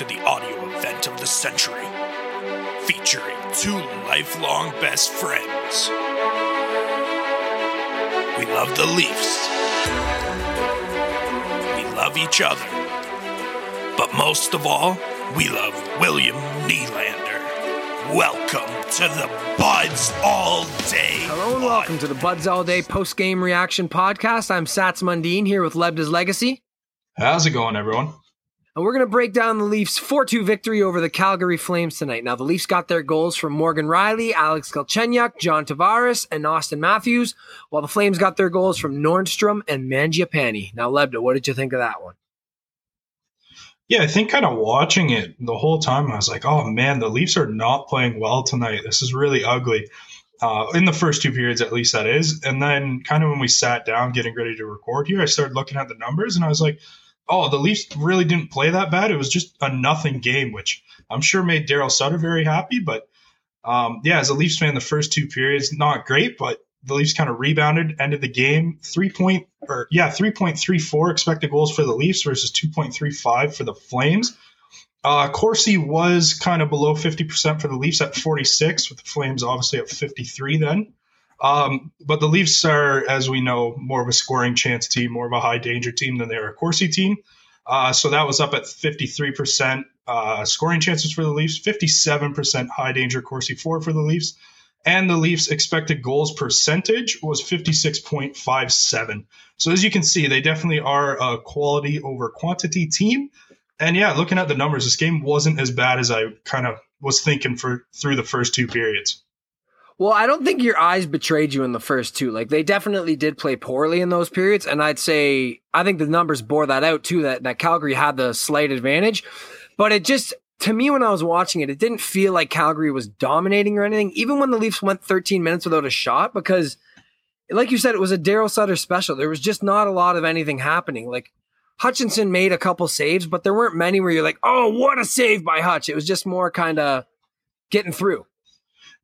to the audio event of the century, featuring two lifelong best friends. We love the Leafs. We love each other. But most of all, we love William Nylander. Welcome to the Buds All Day. Hello and Pod. welcome to the Buds All Day post game reaction podcast. I'm Sats Mundine here with Lebda's Legacy, How's it going, everyone? And we're going to break down the Leafs 4 2 victory over the Calgary Flames tonight. Now, the Leafs got their goals from Morgan Rielly, Alex Galchenyuk, John Tavares, and Austin Matthews, while the Flames got their goals from Nordstrom and Mangiapane. Now, Lebda, what did you think of that one? Yeah, I think kind of watching it the whole time, I was like, oh man, the Leafs are not playing well tonight. This is really ugly. Uh, in the first two periods, at least that is. And then, kind of when we sat down getting ready to record here, I started looking at the numbers and I was like, oh, the Leafs really didn't play that bad. It was just a nothing game, which I'm sure made Daryl Sutter very happy. But um, yeah, as a Leafs fan, the first two periods, not great, but the Leafs kind of rebounded, ended the game three point or yeah, three point three four expected goals for the Leafs versus two point three five for the Flames. Uh, Corsi was kind of below fifty percent for the Leafs at forty six, with the Flames obviously at fifty three. Then, um, but the Leafs are, as we know, more of a scoring chance team, more of a high danger team than they are a Corsi team. Uh, so that was up at fifty three percent uh, scoring chances for the Leafs, fifty seven percent high danger Corsi four for the Leafs and the Leafs' expected goals percentage was 56.57. So as you can see, they definitely are a quality over quantity team. And yeah, looking at the numbers, this game wasn't as bad as I kind of was thinking for through the first two periods. Well, I don't think your eyes betrayed you in the first two. Like they definitely did play poorly in those periods, and I'd say I think the numbers bore that out too. That that Calgary had the slight advantage, but it just to me when I was watching it, it didn't feel like Calgary was dominating or anything. Even when the Leafs went 13 minutes without a shot, because like you said, it was a Daryl Sutter special. There was just not a lot of anything happening. Like Hutchinson made a couple saves, but there weren't many where you're like, oh, what a save by Hutch. It was just more kind of getting through.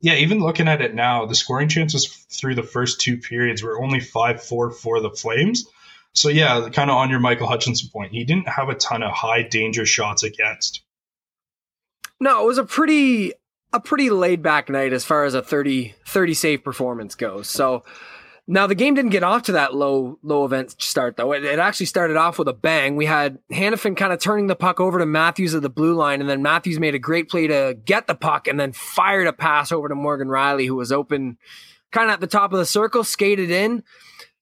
Yeah, even looking at it now, the scoring chances through the first two periods were only 5 4 for the Flames. So, yeah, kind of on your Michael Hutchinson point, he didn't have a ton of high danger shots against. No, it was a pretty a pretty laid back night as far as a 30 30 save performance goes. So now the game didn't get off to that low low event start though. It, it actually started off with a bang. We had Hanifin kind of turning the puck over to Matthews at the blue line, and then Matthews made a great play to get the puck and then fired a pass over to Morgan Rielly, who was open kind of at the top of the circle, skated in.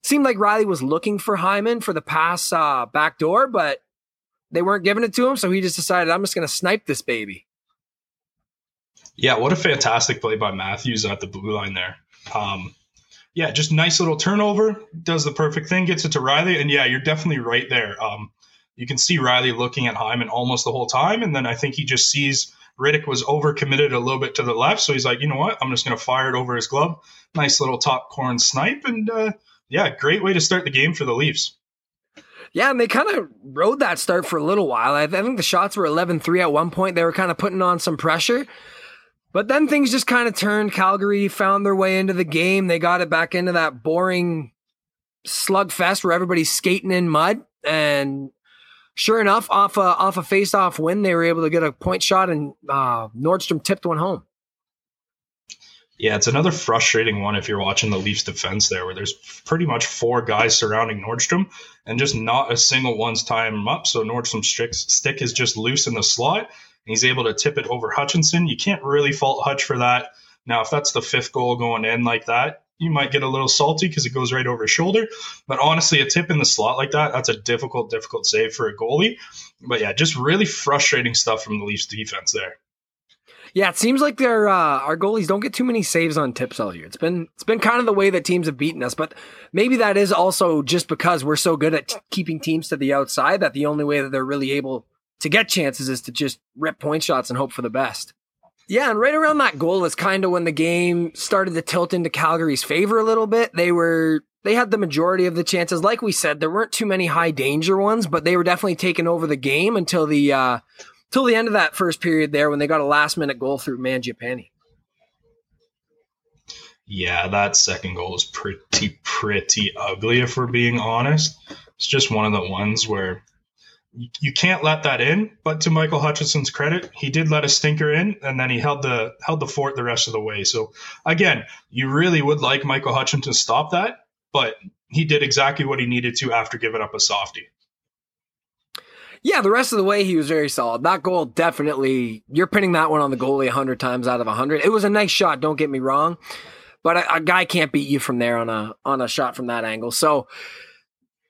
Seemed like Rielly was looking for Hyman for the pass uh, back door, but they weren't giving it to him, so he just decided, I'm just going to snipe this baby. Yeah, what a fantastic play by Matthews at the blue line there. Um, yeah, just nice little turnover, does the perfect thing, gets it to Rielly, and yeah, you're definitely right there. Um, you can see Rielly looking at Hyman almost the whole time, and then I think he just sees Rittich was overcommitted a little bit to the left, so he's like, you know what, I'm just going to fire it over his glove. Nice little top corn snipe, and uh, yeah, great way to start the game for the Leafs. Yeah, and they kind of rode that start for a little while. I, think the shots were 11 3 at one point. They were kind of putting on some pressure. But then things just kind of turned. Calgary found their way into the game. They got it back into that boring slugfest where everybody's skating in mud. And sure enough, off a, off a face-off win, they were able to get a point shot, and uh, Nordstrom tipped one home. Yeah, it's another frustrating one if you're watching the Leafs defense there, where there's pretty much four guys surrounding Nordstrom, and just not a single one's tying him up. So Nordstrom's stick is just loose in the slot, He's able to tip it over Hutchinson. You can't really fault Hutch for that. Now, if that's the fifth goal going in like that, you might get a little salty because it goes right over his shoulder. But honestly, a tip in the slot like that, that's a difficult, difficult save for a goalie. But yeah, just really frustrating stuff from the Leafs defense there. Yeah, it seems like their uh, our goalies don't get too many saves on tips all year. It's been it's been kind of the way that teams have beaten us, but maybe that is also just because we're so good at t- keeping teams to the outside that the only way that they're really able to get chances is to just rip point shots and hope for the best. Yeah, and right around that goal is kind of when the game started to tilt into Calgary's favor a little bit. They were they had the majority of the chances. Like we said, there weren't too many high danger ones, but they were definitely taking over the game until the uh till the end of that first period there when they got a last minute goal through Mangiapane. Yeah, that second goal is pretty pretty ugly if we're being honest. It's just one of the ones where you can't let that in. But to Michael Hutchinson's credit, he did let a stinker in, and then he held the held the fort the rest of the way. So again, you really would like Michael Hutchinson to stop that, but he did exactly what he needed to after giving up a softie. Yeah, the rest of the way he was very solid. That goal definitely you're pinning that one on the goalie 100 times out of 100. It was a nice shot, don't get me wrong, but a, a guy can't beat you from there on a on a shot from that angle. So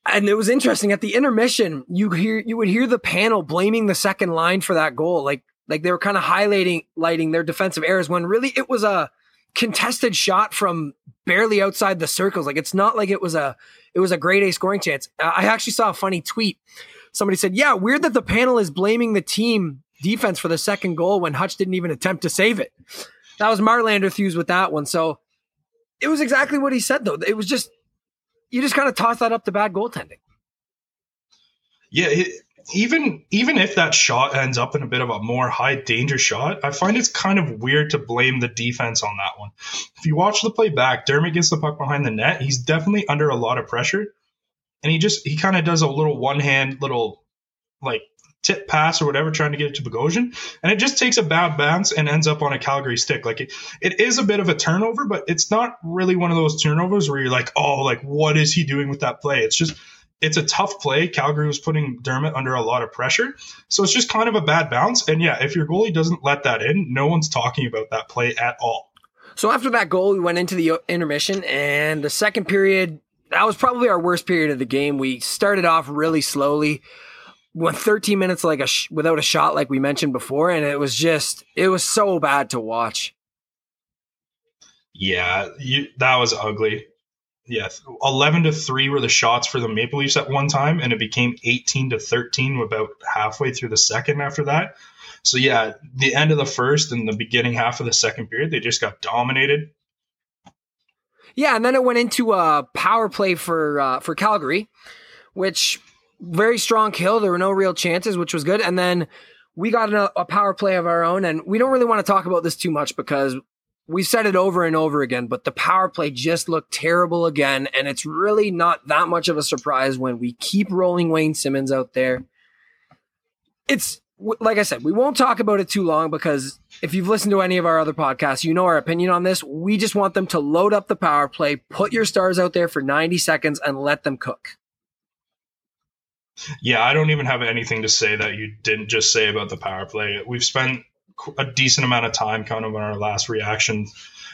and it was interesting at the intermission, you hear you would hear the panel blaming the second line for that goal, like like they were kind of highlighting lighting their defensive errors when really it was a contested shot from barely outside the circles. Like it's not like it was a it was a great A scoring chance. Uh, I actually saw a funny tweet. Somebody said, "Yeah, weird that the panel is blaming the team defense for the second goal when Hutch didn't even attempt to save it." That was Marlander Thews with that one. So it was exactly what he said though. It was just you just kind of toss that up to bad goaltending. Yeah, it, even even if that shot ends up in a bit of a more high danger shot, I find it's kind of weird to blame the defense on that one. If you watch the play back, Dermott gets the puck behind the net. He's definitely under a lot of pressure, and he just he kind of does a little one hand little like tip pass or whatever, trying to get it to Bogosian, and it just takes a bad bounce and ends up on a Calgary stick. Like it, it is a bit of a turnover, but it's not really one of those turnovers where you're like, oh, like what is he doing with that play? It's just it's a tough play. Calgary was putting Dermott under a lot of pressure, so it's just kind of a bad bounce. And yeah, if your goalie doesn't let that in, no one's talking about that play at all. So after that goal, we went into the intermission, and the second period that was probably our worst period of the game. We started off really slowly went 13 minutes like a sh- without a shot like we mentioned before and it was just it was so bad to watch. Yeah you, that was ugly. Yeah 11 to 3 were the shots for the maple leafs at one time and it became 18 to 13 about halfway through the second after that. So yeah the end of the first and the beginning half of the second period they just got dominated. Yeah and then it went into a power play for uh, for calgary which very strong kill. There were no real chances, which was good. And then we got a, a power play of our own. And we don't really want to talk about this too much because we've said it over and over again, but the power play just looked terrible again. And it's really not that much of a surprise when we keep rolling Wayne Simmonds out there. It's like I said, we won't talk about it too long because if you've listened to any of our other podcasts, you know our opinion on this. We just want them to load up the power play, put your stars out there for 90 seconds, and let them cook. Yeah, I don't even have anything to say that you didn't just say about the power play. We've spent a decent amount of time kind of on our last reaction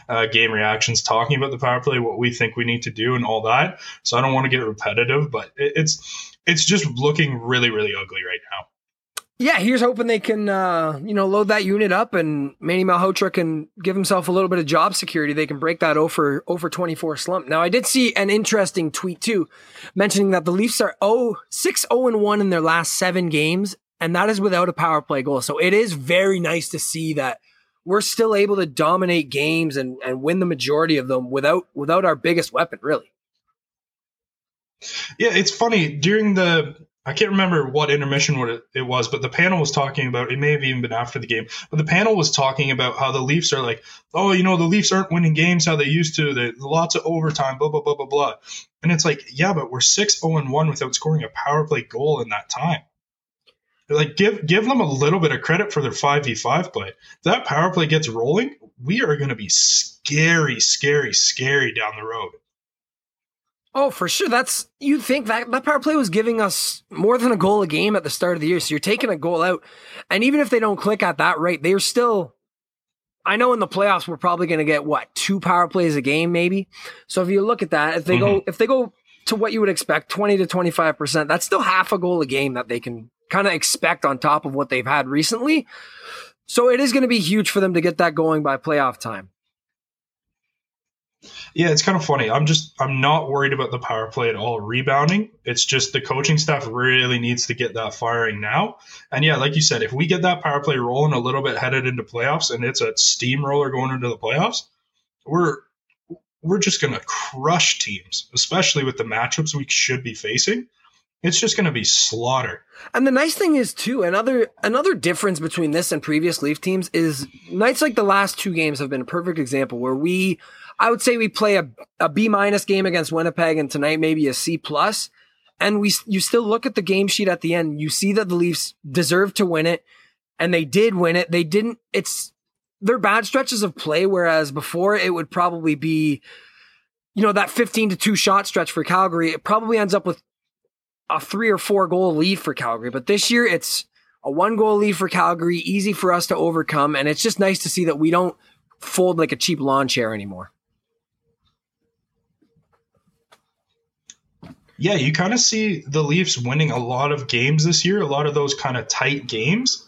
uh, game reactions talking about the power play, what we think we need to do, and all that. So I don't want to get repetitive, but it's it's just looking really really ugly right now yeah, here's hoping they can, uh, you know, load that unit up and Manny Malhotra can give himself a little bit of job security. They can break that over over 24 slump. Now, I did see an interesting tweet too, mentioning that the Leafs are 0 6 0 and 1 in their last seven games, and that is without a power play goal. So it is very nice to see that we're still able to dominate games and, and win the majority of them without without our biggest weapon, really. Yeah, it's funny during the I can't remember what intermission it, was, but the panel was talking about it may have even been after the game, but the panel was talking about how the Leafs are like, oh, you know, the Leafs aren't winning games how they used to. They lots of overtime, blah blah blah blah blah. And it's like, yeah, but we're six zero oh and one without scoring a power play goal in that time. Like give give them a little bit of credit for their five v five play. If that power play gets rolling, we are going to be scary, scary, scary down the road. Oh, for sure. That's you think that that power play was giving us more than a goal a game at the start of the year. So you're taking a goal out, and even if they don't click at that rate, they're still. I know in the playoffs we're probably going to get what two power plays a game, maybe. So if you look at that, if they mm-hmm. go if they go to what you would expect, twenty to twenty five percent, that's still half a goal a game that they can kind of expect on top of what they've had recently. So it is going to be huge for them to get that going by playoff time. Yeah, it's kind of funny. I'm just I'm not worried about the power play at all rebounding. It's just the coaching staff really needs to get that firing now. And yeah, like you said, if we get that power play rolling a little bit headed into playoffs and it's a steamroller going into the playoffs, we're we're just going to crush teams, especially with the matchups we should be facing. It's just going to be slaughter. And the nice thing is too, another another difference between this and previous Leaf teams is nights like the last two games have been a perfect example where we I would say we play a, a B minus game against Winnipeg and tonight maybe a C plus. and we you still look at the game sheet at the end. You see that the Leafs deserve to win it, and they did win it. They didn't. It's they're bad stretches of play, whereas before it would probably be, you know, that fifteen to two shot stretch for Calgary. It probably ends up with a three or four goal lead for Calgary. But this year, it's a one goal lead for Calgary, easy for us to overcome, and it's just nice to see that we don't fold like a cheap lawn chair anymore. Yeah, you kind of see the Leafs winning a lot of games this year, a lot of those kind of tight games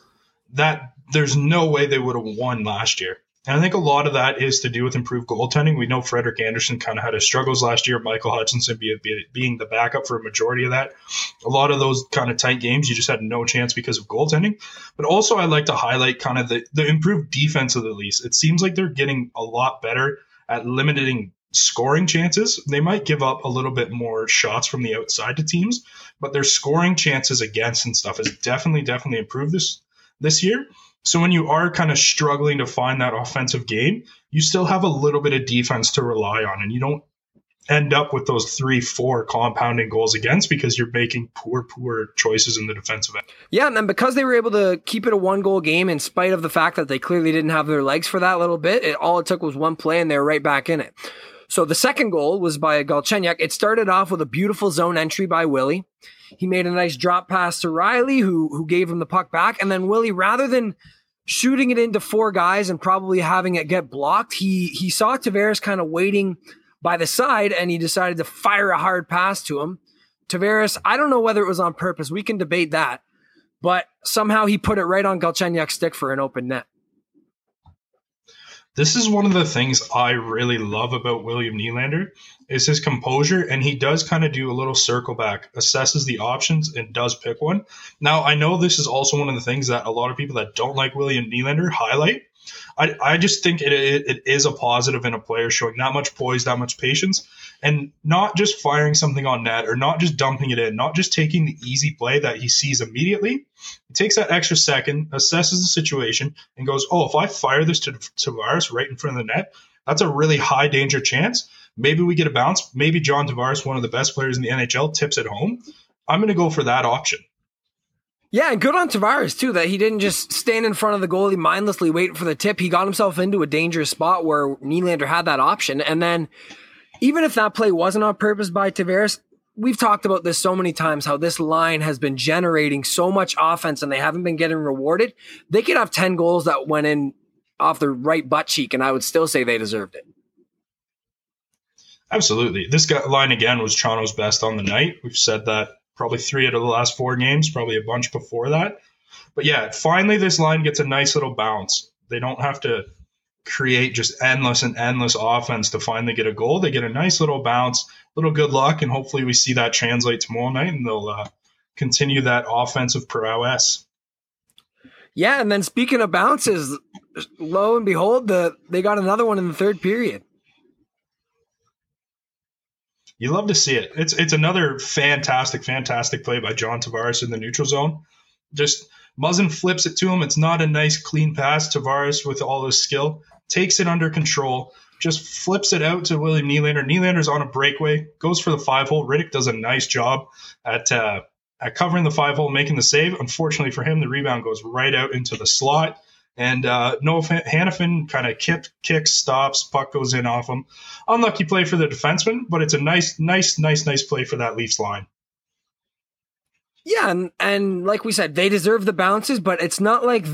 that there's no way they would have won last year. And I think a lot of that is to do with improved goaltending. We know Frederik Andersen kind of had his struggles last year. Michael Hutchinson be, be, being the backup for a majority of that. A lot of those kind of tight games, you just had no chance because of goaltending. But also, I'd like to highlight kind of the, the improved defense of the Leafs. It seems like they're getting a lot better at limiting scoring chances. They might give up a little bit more shots from the outside to teams, but their scoring chances against and stuff has definitely, definitely improved this this year. So when you are kind of struggling to find that offensive game, you still have a little bit of defense to rely on, and you don't end up with those three, four compounding goals against because you're making poor, poor choices in the defensive end. Yeah, and then because they were able to keep it a one goal game in spite of the fact that they clearly didn't have their legs for that little bit, it, all it took was one play and they were right back in it. So the second goal was by Galchenyuk. It started off with a beautiful zone entry by Willie. He made a nice drop pass to Rielly, who who gave him the puck back, and then Willie, rather than shooting it into four guys and probably having it get blocked, he he saw Tavares kind of waiting by the side, and he decided to fire a hard pass to him. Tavares, I don't know whether it was on purpose. We can debate that, but somehow he put it right on Galchenyuk's stick for an open net. This is one of the things I really love about William Nylander is his composure, and he does kind of do a little circle back, assesses the options, and does pick one. Now, I know this is also one of the things that a lot of people that don't like William Nylander highlight, I, I just think it, it, it is a positive in a player showing not much poise, not much patience, and not just firing something on net or not just dumping it in, not just taking the easy play that he sees immediately. He takes that extra second, assesses the situation, and goes, "Oh, if I fire this to Tavares right in front of the net, that's a really high danger chance. Maybe we get a bounce. Maybe John Tavares, one of the best players in the NHL, tips it home. I'm going to go for that option." Yeah, and good on Tavares too that he didn't just stand in front of the goalie mindlessly waiting for the tip. He got himself into a dangerous spot where Nylander had that option, and then even if that play wasn't on purpose by Tavares, we've talked about this so many times how this line has been generating so much offense and they haven't been getting rewarded. They could have 10 goals that went in off the right butt cheek, and I would still say they deserved it. Absolutely. This line again was Toronto's best on the night. We've said that probably three out of the last four games, probably a bunch before that. But yeah, finally this line gets a nice little bounce. They don't have to create just endless and endless offense to finally get a goal. They get a nice little bounce, little good luck, and hopefully we see that translate tomorrow night and they'll uh, continue that offensive prowess. Yeah, and then speaking of bounces, lo and behold, the they got another one in the third period. You love to see it. It's it's another fantastic, fantastic play by John Tavares in the neutral zone. Just Muzzin flips it to him. It's not a nice, clean pass. Tavares, with all his skill, takes it under control, just flips it out to William Nylander. Nylander's on a breakaway, goes for the five hole. Rittich does a nice job at uh, at covering the five hole, making the save. Unfortunately for him, the rebound goes right out into the slot. And uh, Noah Hanifin kind of kick, kicks, stops, puck goes in off him. Unlucky play for the defenseman, but it's a nice, nice, nice, nice play for that Leafs line. Yeah, and, and like we said, they deserve the bounces, but it's not like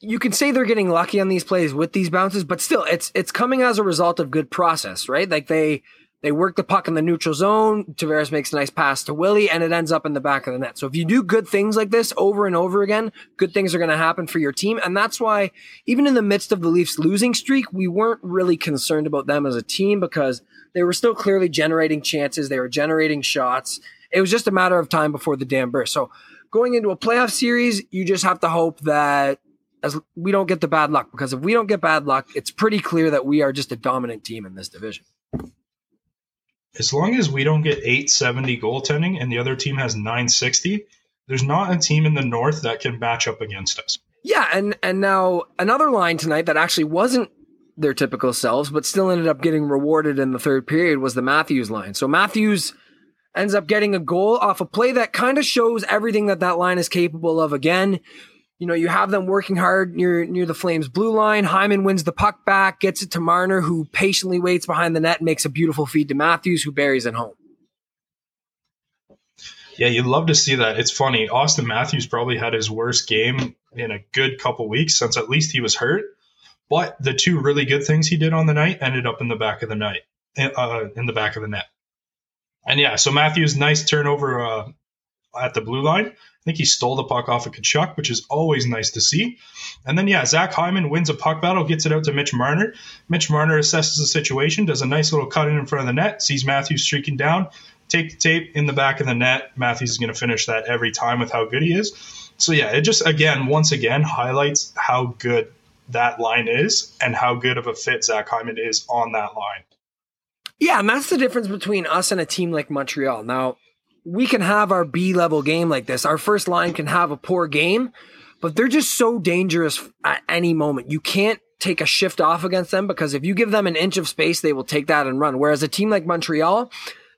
you can say they're getting lucky on these plays with these bounces, but still, it's it's coming as a result of good process, right? Like they they work the puck in the neutral zone. Tavares makes a nice pass to Willie, and it ends up in the back of the net. So if you do good things like this over and over again, good things are going to happen for your team. And that's why, even in the midst of the Leafs losing streak, we weren't really concerned about them as a team because they were still clearly generating chances. They were generating shots. It was just a matter of time before the dam burst. So going into a playoff series, you just have to hope that as we don't get the bad luck because if we don't get bad luck, it's pretty clear that we are just a dominant team in this division as long as we don't get 870 goaltending and the other team has 960, there's not a team in the North that can match up against us. Yeah, and and now another line tonight that actually wasn't their typical selves, but still ended up getting rewarded in the third period was the Matthews line. So Matthews ends up getting a goal off a play that kind of shows everything that that line is capable of again. You know, you have them working hard near near the Flames blue line. Hyman wins the puck back, gets it to Marner, who patiently waits behind the net makes a beautiful feed to Matthews, who buries it home. Yeah, you'd love to see that. It's funny. Austin Matthews probably had his worst game in a good couple weeks since at least he was hurt. But the two really good things he did on the night ended up in the back of the night, uh, in the back of the net. And yeah, so Matthews, nice turnover uh, at the blue line. I think he stole the puck off of Tkachuk, which is always nice to see. And then, yeah, Zach Hyman wins a puck battle, gets it out to Mitch Marner. Mitch Marner assesses the situation, does a nice little cut in in front of the net, sees Matthews streaking down, take the tape in the back of the net. Matthews is going to finish that every time with how good he is. So, yeah, it just, again, once again, highlights how good that line is and how good of a fit Zach Hyman is on that line. Yeah, and that's the difference between us and a team like Montreal. Now, we can have our B level game like this. Our first line can have a poor game, but they're just so dangerous at any moment. You can't take a shift off against them because if you give them an inch of space, they will take that and run. Whereas a team like Montreal,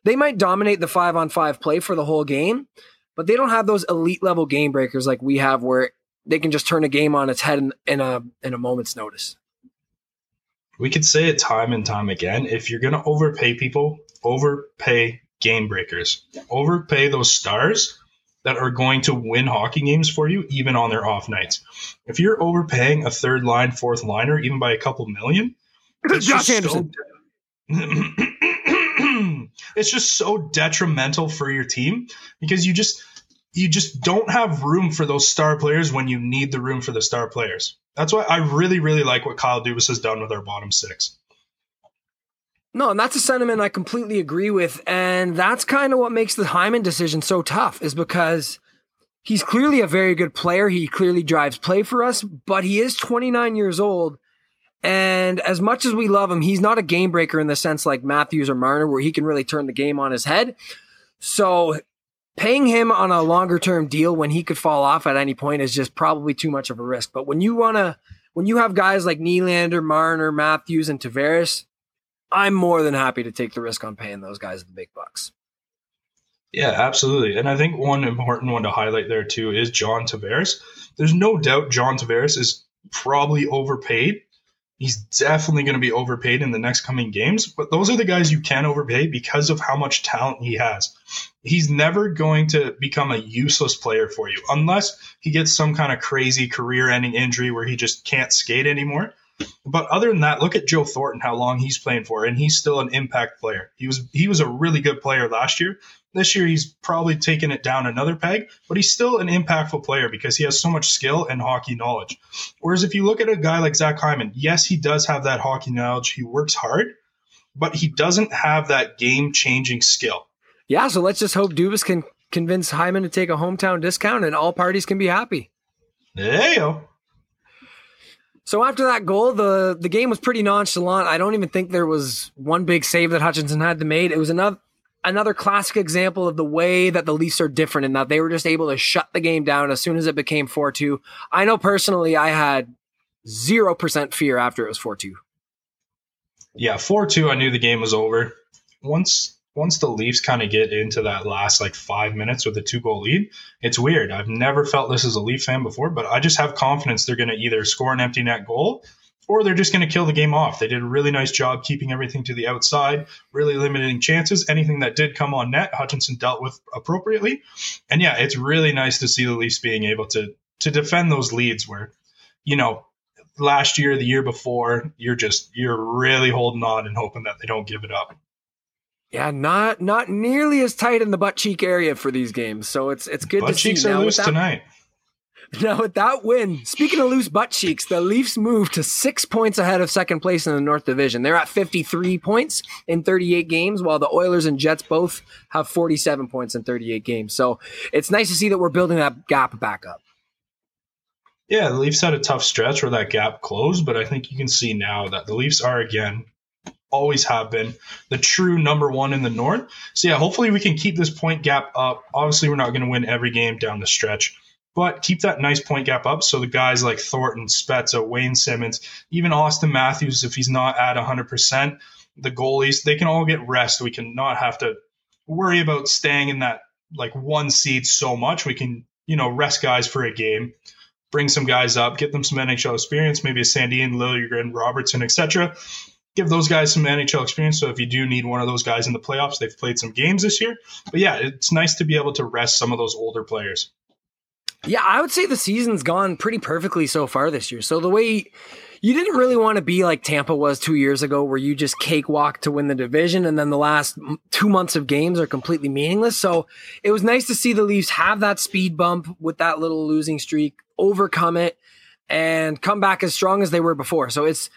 they might dominate the five on five play for the whole game, but they don't have those elite level game breakers like we have where they can just turn a game on its head in, in a in a moment's notice. We could say it time and time again. If you're gonna overpay people, overpay game breakers. Overpay those stars that are going to win hockey games for you, even on their off nights. If you're overpaying a third line, fourth liner, even by a couple million, it's Josh Anderson. So, it's just so detrimental for your team because you just you just don't have room for those star players when you need the room for the star players. That's why I really, really like what Kyle Dubas has done with our bottom six. No, and that's a sentiment I completely agree with. And that's kind of what makes the Hyman decision so tough, is because he's clearly a very good player. He clearly drives play for us, but he is 29 years old. And as much as we love him, he's not a game breaker in the sense like Matthews or Marner, where he can really turn the game on his head. So paying him on a longer term deal when he could fall off at any point is just probably too much of a risk. But when you want to, when you have guys like Nylander, Marner, Matthews, and Tavares, I'm more than happy to take the risk on paying those guys the big bucks. Yeah, absolutely. And I think one important one to highlight there too is John Tavares. There's no doubt John Tavares is probably overpaid He's definitely going to be overpaid in the next coming games, but those are the guys you can overpay because of how much talent he has. He's never going to become a useless player for you unless he gets some kind of crazy career ending injury where he just can't skate anymore. But other than that, look at Joe Thornton, how long he's playing for, and he's still an impact player. He was he was a really good player last year. This year he's probably taken it down another peg, but he's still an impactful player because he has so much skill and hockey knowledge. Whereas if you look at a guy like Zach Hyman, yes, he does have that hockey knowledge. He works hard, but he doesn't have that game changing skill. Yeah, so let's just hope Dubas can convince Hyman to take a hometown discount and all parties can be happy. There you go. So after that goal, the the game was pretty nonchalant. I don't even think there was one big save that Hutchinson had to make. It was another another classic example of the way that the Leafs are different in that they were just able to shut the game down as soon as it became 4-2. I know personally I had 0% fear after it was 4-2. Yeah, 4-2 I knew the game was over. Once once the Leafs kind of get into that last like five minutes with a two goal lead, it's weird. I've never felt this as a Leaf fan before, but I just have confidence they're going to either score an empty net goal or they're just going to kill the game off. They did a really nice job keeping everything to the outside, really limiting chances. Anything that did come on net, Hutchinson dealt with appropriately. And yeah, it's really nice to see the Leafs being able to to defend those leads where, you know, last year, the year before, you're just you're really holding on and hoping that they don't give it up. Yeah, not not nearly as tight in the butt cheek area for these games. So it's it's good butt to see. cheeks are loose that, tonight. Now with that win, speaking of loose butt cheeks, the Leafs move to six points ahead of second place in the North Division. They're at 53 points in 38 games, while the Oilers and Jets both have 47 points in 38 games. So it's nice to see that we're building that gap back up. Yeah, the Leafs had a tough stretch where that gap closed, but I think you can see now that the Leafs are again always have been the true number one in the North. So yeah, hopefully we can keep this point gap up. Obviously, we're not going to win every game down the stretch, but keep that nice point gap up. So the guys like Thornton, Spezza, Wayne Simmonds, even Austin Matthews, if he's not at 100%, the goalies, they can all get rest. We can not have to worry about staying in that like one seed so much. We can, you know, rest guys for a game, bring some guys up, get them some NHL experience, maybe a Sandin, Liljegren, Robertson, etc. Give those guys some NHL experience. So if you do need one of those guys in the playoffs, they've played some games this year. But yeah, it's nice to be able to rest some of those older players. Yeah, I would say the season's gone pretty perfectly so far this year. So the way you didn't really want to be like Tampa was two years ago, where you just cakewalk to win the division, and then the last two months of games are completely meaningless. So it was nice to see the Leafs have that speed bump with that little losing streak, overcome it, and come back as strong as they were before. So it's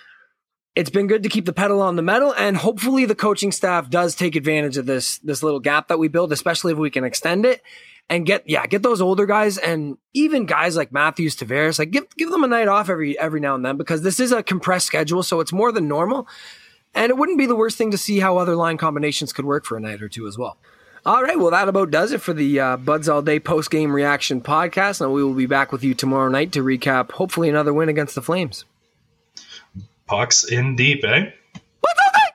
it's been good to keep the pedal on the metal, and hopefully the coaching staff does take advantage of this this little gap that we build, especially if we can extend it and get yeah get those older guys and even guys like Matthews Tavares like give give them a night off every every now and then because this is a compressed schedule so it's more than normal and it wouldn't be the worst thing to see how other line combinations could work for a night or two as well. All right, well that about does it for the uh, Buds All Day post game reaction podcast, and we will be back with you tomorrow night to recap hopefully another win against the Flames. Pucks in deep, eh?